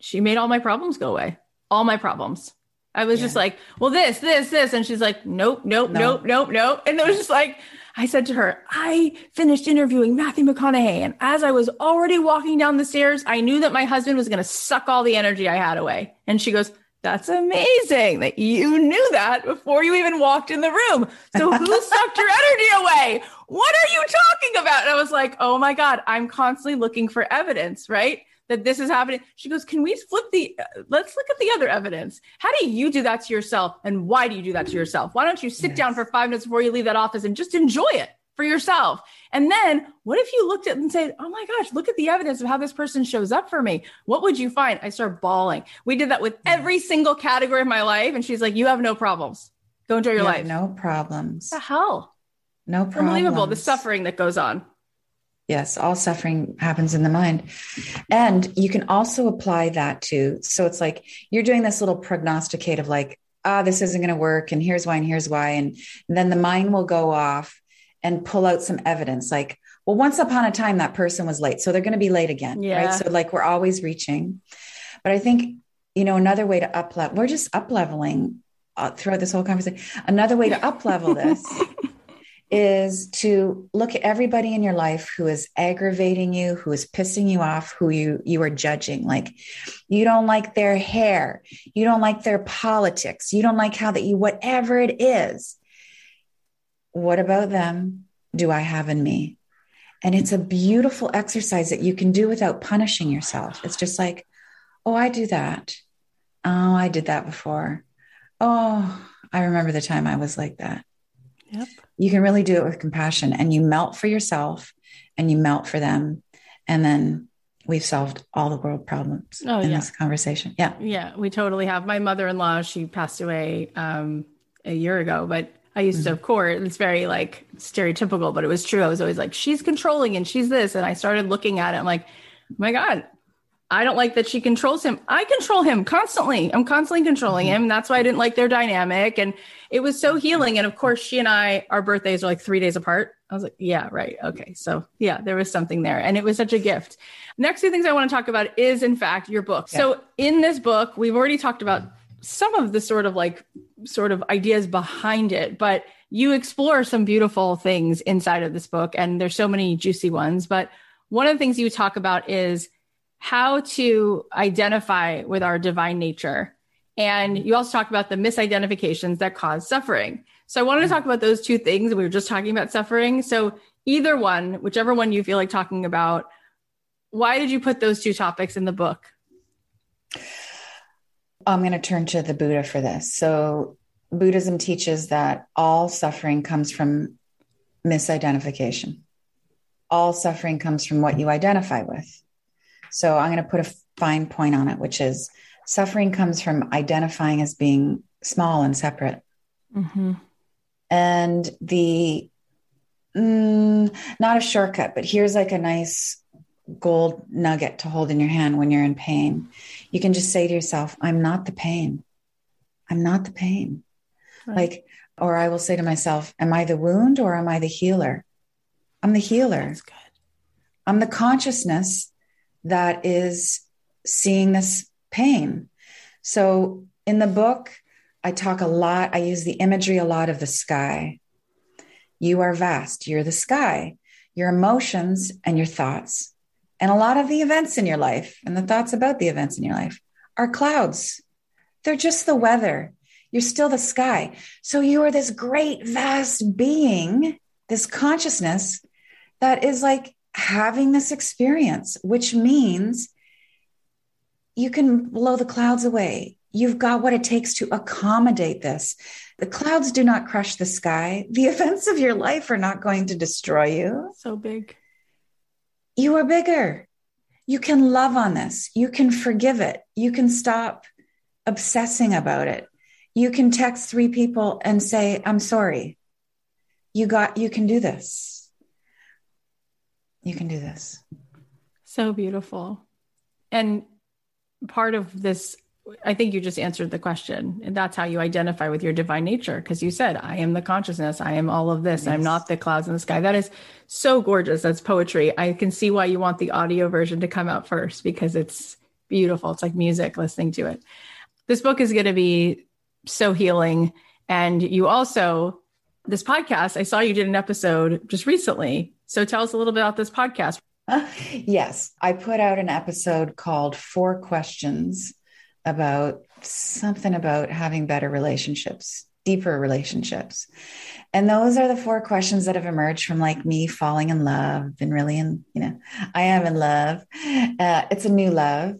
she made all my problems go away. All my problems. I was yeah. just like, well, this, this, this. And she's like, nope, nope, no. nope, nope, nope. And it was just like, I said to her, I finished interviewing Matthew McConaughey. And as I was already walking down the stairs, I knew that my husband was going to suck all the energy I had away. And she goes, that's amazing that you knew that before you even walked in the room. So who sucked your energy away? What are you talking about? And I was like, oh my God, I'm constantly looking for evidence, right? That this is happening. She goes, can we flip the, uh, let's look at the other evidence. How do you do that to yourself? And why do you do that to yourself? Why don't you sit yes. down for five minutes before you leave that office and just enjoy it? for yourself. And then what if you looked at and said, Oh my gosh, look at the evidence of how this person shows up for me? What would you find? I start bawling. We did that with every single category of my life. And she's like, You have no problems. Go enjoy your you life.
No problems.
What the hell?
No problem.
Unbelievable. The suffering that goes on.
Yes, all suffering happens in the mind. And you can also apply that to, so it's like you're doing this little prognosticate of like, ah, this isn't going to work. And here's why, and here's why. And then the mind will go off and pull out some evidence like, well, once upon a time that person was late. So they're going to be late again.
Yeah.
Right. So like we're always reaching. But I think, you know, another way to up level, we're just up leveling uh, throughout this whole conversation. Another way to up level this is to look at everybody in your life who is aggravating you, who is pissing you off, who you you are judging. Like you don't like their hair, you don't like their politics, you don't like how that you whatever it is. What about them do I have in me? And it's a beautiful exercise that you can do without punishing yourself. It's just like, oh, I do that. Oh, I did that before. Oh, I remember the time I was like that.
Yep.
You can really do it with compassion and you melt for yourself and you melt for them. And then we've solved all the world problems
Oh,
in
yeah.
this conversation. Yeah.
Yeah, we totally have. My mother-in-law, she passed away um, a year ago, but I used to, of course, it's very like stereotypical, but it was true. I was always like, she's controlling and she's this. And I started looking at it. I'm like, oh my God, I don't like that she controls him. I control him constantly. I'm constantly controlling mm-hmm. him. That's why I didn't like their dynamic. And it was so mm-hmm. healing. And of course, she and I, our birthdays are like three days apart. I was like, yeah, right. Okay. So yeah, there was something there. And it was such a gift. Next two things I want to talk about is, in fact, your book. So in this book, we've already talked about some of the sort of like sort of ideas behind it, but you explore some beautiful things inside of this book. And there's so many juicy ones. But one of the things you talk about is how to identify with our divine nature. And you also talk about the misidentifications that cause suffering. So I wanted to talk about those two things. We were just talking about suffering. So either one, whichever one you feel like talking about, why did you put those two topics in the book?
I'm going to turn to the Buddha for this. So, Buddhism teaches that all suffering comes from misidentification. All suffering comes from what you identify with. So, I'm going to put a fine point on it, which is suffering comes from identifying as being small and separate.
Mm-hmm.
And the, mm, not a shortcut, but here's like a nice gold nugget to hold in your hand when you're in pain. You can just say to yourself, I'm not the pain. I'm not the pain.
Right.
Like, or I will say to myself, Am I the wound or am I the healer? I'm the healer. I'm the consciousness that is seeing this pain. So in the book, I talk a lot, I use the imagery a lot of the sky. You are vast, you're the sky, your emotions and your thoughts. And a lot of the events in your life and the thoughts about the events in your life are clouds. They're just the weather. You're still the sky. So you are this great, vast being, this consciousness that is like having this experience, which means you can blow the clouds away. You've got what it takes to accommodate this. The clouds do not crush the sky. The events of your life are not going to destroy you.
So big.
You are bigger. You can love on this. You can forgive it. You can stop obsessing about it. You can text three people and say, I'm sorry. You got, you can do this. You can do this.
So beautiful. And part of this, I think you just answered the question. And that's how you identify with your divine nature. Because you said, I am the consciousness. I am all of this. I'm not the clouds in the sky. That is so gorgeous. That's poetry. I can see why you want the audio version to come out first because it's beautiful. It's like music listening to it. This book is going to be so healing. And you also, this podcast, I saw you did an episode just recently. So tell us a little bit about this podcast.
yes, I put out an episode called Four Questions about something about having better relationships, deeper relationships. And those are the four questions that have emerged from like me falling in love and really in, you know, I am in love. Uh, it's a new love.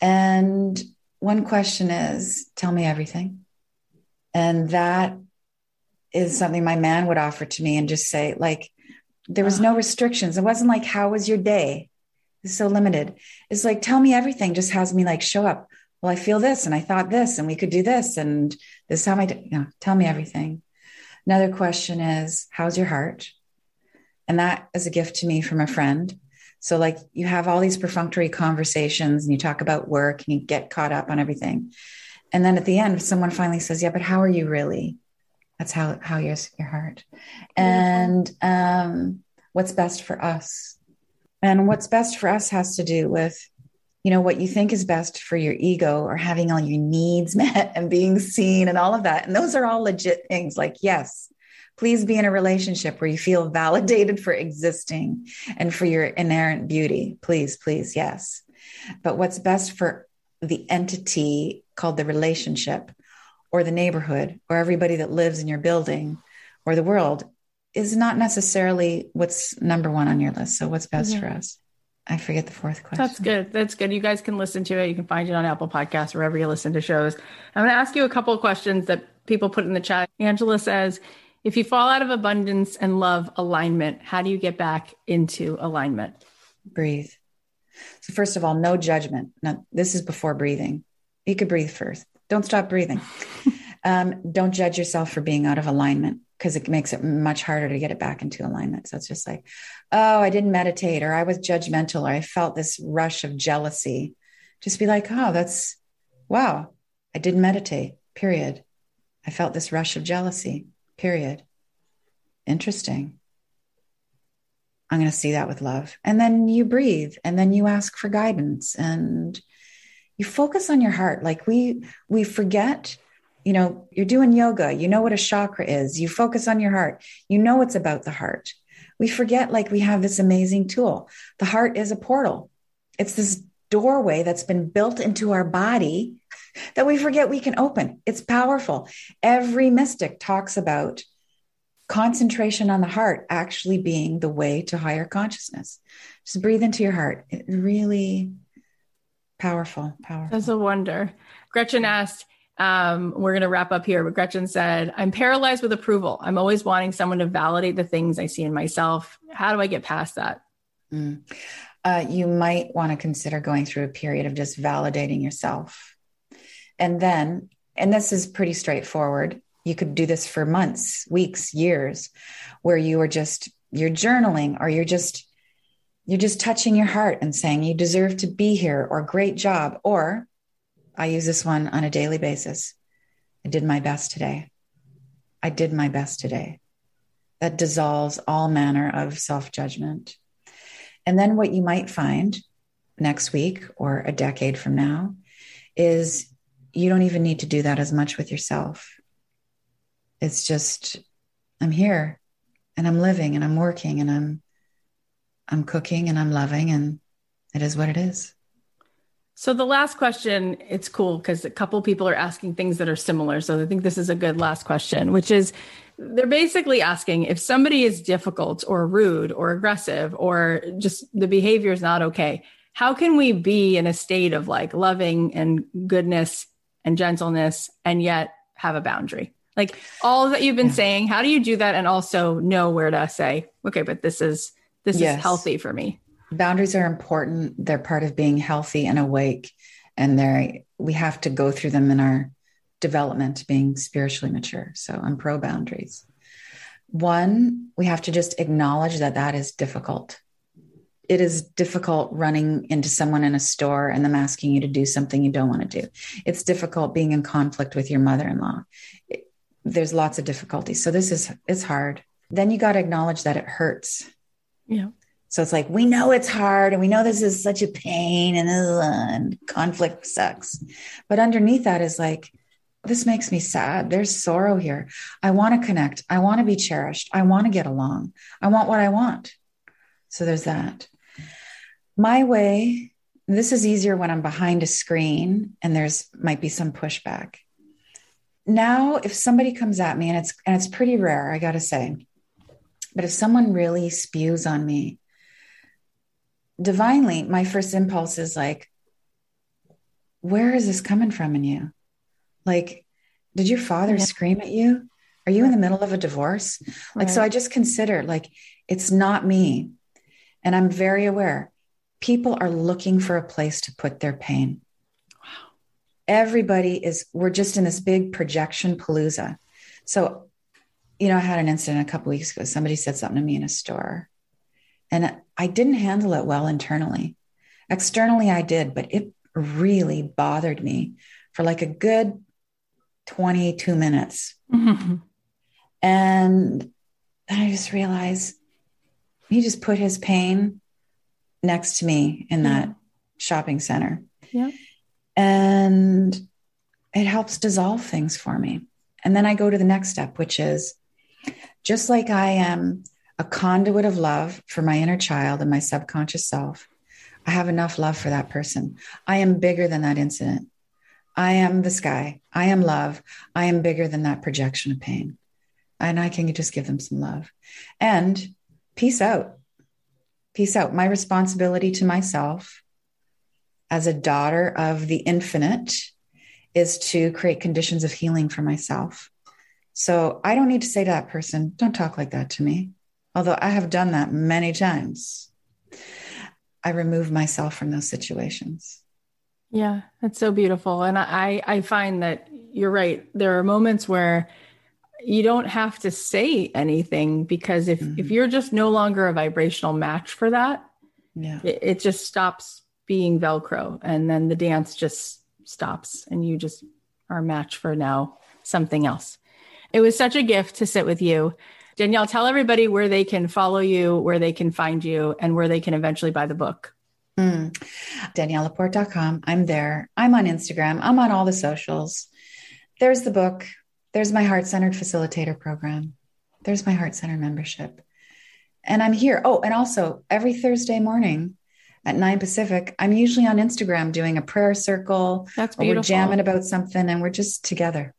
And one question is tell me everything. And that is something my man would offer to me and just say, like, there was no restrictions. It wasn't like, how was your day? It's so limited. It's like, tell me everything, just has me like show up. Well, I feel this and I thought this and we could do this and this is how I, you know, tell me everything. Another question is, how's your heart? And that is a gift to me from a friend. So, like, you have all these perfunctory conversations and you talk about work and you get caught up on everything. And then at the end, someone finally says, Yeah, but how are you really? That's how how your your heart. And um, what's best for us. And what's best for us has to do with you know what you think is best for your ego or having all your needs met and being seen and all of that. And those are all legit things like yes, please be in a relationship where you feel validated for existing and for your inherent beauty. Please, please, yes. But what's best for the entity called the relationship or the neighborhood or everybody that lives in your building or the world is not necessarily what's number one on your list. So, what's best mm-hmm. for us? I forget the fourth question.
That's good. That's good. You guys can listen to it. You can find it on Apple Podcasts, wherever you listen to shows. I'm going to ask you a couple of questions that people put in the chat. Angela says, if you fall out of abundance and love alignment, how do you get back into alignment?
Breathe. So, first of all, no judgment. Now, this is before breathing. You could breathe first. Don't stop breathing. um, don't judge yourself for being out of alignment because it makes it much harder to get it back into alignment. So it's just like, oh, I didn't meditate, or I was judgmental, or I felt this rush of jealousy. Just be like, oh, that's wow, I didn't meditate, period. I felt this rush of jealousy, period. Interesting. I'm going to see that with love. And then you breathe and then you ask for guidance and you focus on your heart. Like we we forget, you know, you're doing yoga, you know what a chakra is. You focus on your heart. You know it's about the heart. We forget like we have this amazing tool. The heart is a portal. It's this doorway that's been built into our body that we forget we can open. It's powerful. Every mystic talks about concentration on the heart actually being the way to higher consciousness. Just breathe into your heart. It really powerful, powerful.
That's a wonder. Gretchen asked, um, we're going to wrap up here, but Gretchen said, I'm paralyzed with approval. I'm always wanting someone to validate the things I see in myself. How do I get past that?
Mm. Uh, you might want to consider going through a period of just validating yourself. And then, and this is pretty straightforward, you could do this for months, weeks, years, where you are just you're journaling or you're just you're just touching your heart and saying you deserve to be here or great job or I use this one on a daily basis. I did my best today. I did my best today. That dissolves all manner of self judgment. And then what you might find next week or a decade from now is you don't even need to do that as much with yourself it's just i'm here and i'm living and i'm working and i'm i'm cooking and i'm loving and it is what it is.
So the last question it's cool because a couple people are asking things that are similar. So i think this is a good last question which is they're basically asking if somebody is difficult or rude or aggressive or just the behavior is not okay how can we be in a state of like loving and goodness and gentleness and yet have a boundary? Like all that you've been yeah. saying, how do you do that? And also know where to say, okay, but this is this yes. is healthy for me?
Boundaries are important. They're part of being healthy and awake. And they we have to go through them in our development, being spiritually mature. So I'm pro boundaries. One, we have to just acknowledge that that is difficult. It is difficult running into someone in a store and them asking you to do something you don't want to do. It's difficult being in conflict with your mother in law there's lots of difficulties. So this is it's hard. Then you got to acknowledge that it hurts.
Yeah.
So it's like we know it's hard and we know this is such a pain and, and conflict sucks. But underneath that is like this makes me sad. There's sorrow here. I want to connect. I want to be cherished. I want to get along. I want what I want. So there's that. My way, this is easier when I'm behind a screen and there's might be some pushback now if somebody comes at me and it's and it's pretty rare i gotta say but if someone really spews on me divinely my first impulse is like where is this coming from in you? Like did your father yeah. scream at you? Are you in the middle of a divorce? Like so i just consider like it's not me. And i'm very aware people are looking for a place to put their pain. Wow. everybody is we're just in this big projection palooza. So you know i had an incident a couple weeks ago somebody said something to me in a store and i didn't handle it well internally externally i did but it really bothered me for like a good 22 minutes mm-hmm. And then I just realized he just put his pain next to me in that yeah. shopping center.
Yeah.
And it helps dissolve things for me. And then I go to the next step, which is just like I am a conduit of love for my inner child and my subconscious self, I have enough love for that person. I am bigger than that incident. I am the sky. I am love. I am bigger than that projection of pain. And I can just give them some love. And peace out. Peace out. My responsibility to myself as a daughter of the infinite is to create conditions of healing for myself. So I don't need to say to that person, don't talk like that to me. Although I have done that many times. I remove myself from those situations.
Yeah, that's so beautiful. And I, I find that you're right. There are moments where you don't have to say anything because if, mm-hmm. if you're just no longer a vibrational match for that,
yeah.
it, it just stops being Velcro and then the dance just stops and you just are a match for now something else. It was such a gift to sit with you. Danielle, tell everybody where they can follow you, where they can find you, and where they can eventually buy the book.
Mm. DanielleLaporte.com. I'm there. I'm on Instagram. I'm on all the socials. There's the book. There's my heart centered facilitator program. There's my heart center membership. And I'm here. Oh, and also every Thursday morning at 9 Pacific, I'm usually on Instagram doing a prayer circle.
That's beautiful.
We're jamming about something and we're just together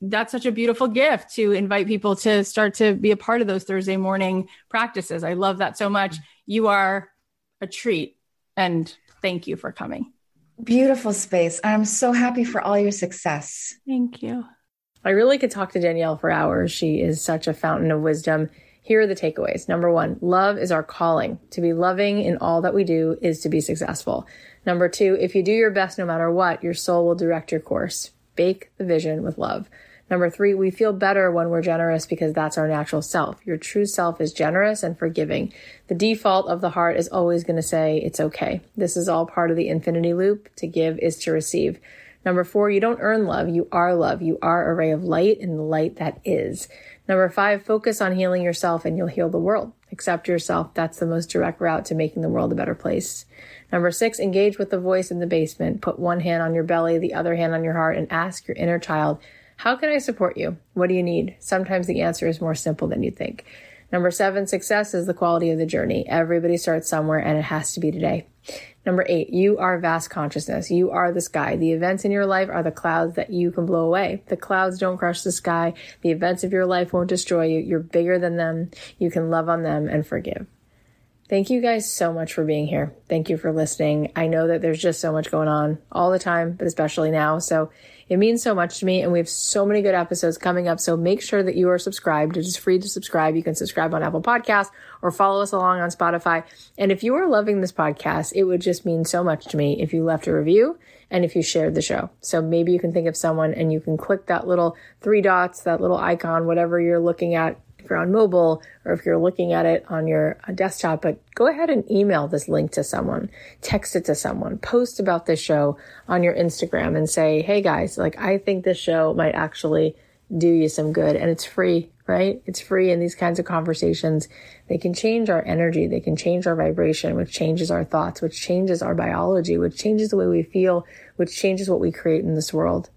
that's such a beautiful gift to invite people to start to be a part of those Thursday morning practices. I love that so much. You are a treat and thank you for coming.
Beautiful space. I'm so happy for all your success.
Thank you.
I really could talk to Danielle for hours. She is such a fountain of wisdom. Here are the takeaways. Number one, love is our calling. To be loving in all that we do is to be successful. Number two, if you do your best no matter what, your soul will direct your course. Bake the vision with love. Number three, we feel better when we're generous because that's our natural self. Your true self is generous and forgiving. The default of the heart is always going to say, it's okay. This is all part of the infinity loop. To give is to receive. Number four, you don't earn love. You are love. You are a ray of light in the light that is. Number five, focus on healing yourself and you'll heal the world. Accept yourself. That's the most direct route to making the world a better place. Number six, engage with the voice in the basement. Put one hand on your belly, the other hand on your heart, and ask your inner child, how can I support you? What do you need? Sometimes the answer is more simple than you think. Number seven, success is the quality of the journey. Everybody starts somewhere and it has to be today. Number eight, you are vast consciousness. You are the sky. The events in your life are the clouds that you can blow away. The clouds don't crush the sky. The events of your life won't destroy you. You're bigger than them. You can love on them and forgive. Thank you guys so much for being here. Thank you for listening. I know that there's just so much going on all the time, but especially now. So it means so much to me, and we have so many good episodes coming up. So make sure that you are subscribed. It is free to subscribe. You can subscribe on Apple Podcasts or follow us along on Spotify. And if you are loving this podcast, it would just mean so much to me if you left a review and if you shared the show. So maybe you can think of someone and you can click that little three dots, that little icon, whatever you're looking at you're on mobile or if you're looking at it on your uh, desktop, but go ahead and email this link to someone, text it to someone, post about this show on your Instagram and say, Hey guys, like I think this show might actually do you some good and it's free, right? It's free and these kinds of conversations, they can change our energy. They can change our vibration, which changes our thoughts, which changes our biology, which changes the way we feel, which changes what we create in this world.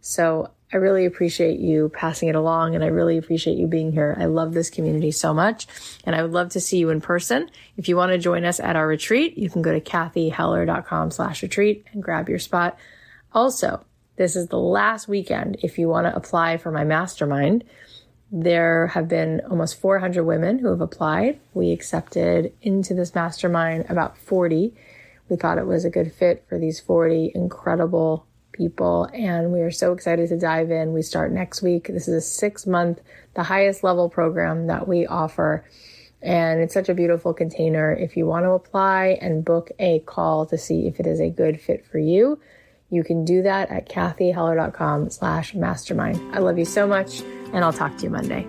So I really appreciate you passing it along and I really appreciate you being here. I love this community so much and I would love to see you in person. If you want to join us at our retreat, you can go to cathyheller.com slash retreat and grab your spot. Also, this is the last weekend if you want to apply for my mastermind. There have been almost 400 women who have applied. We accepted into this mastermind about 40. We thought it was a good fit for these 40 incredible people and we are so excited to dive in. We start next week. This is a six month, the highest level program that we offer. And it's such a beautiful container. If you want to apply and book a call to see if it is a good fit for you, you can do that at cathyheller.com slash mastermind. I love you so much and I'll talk to you Monday.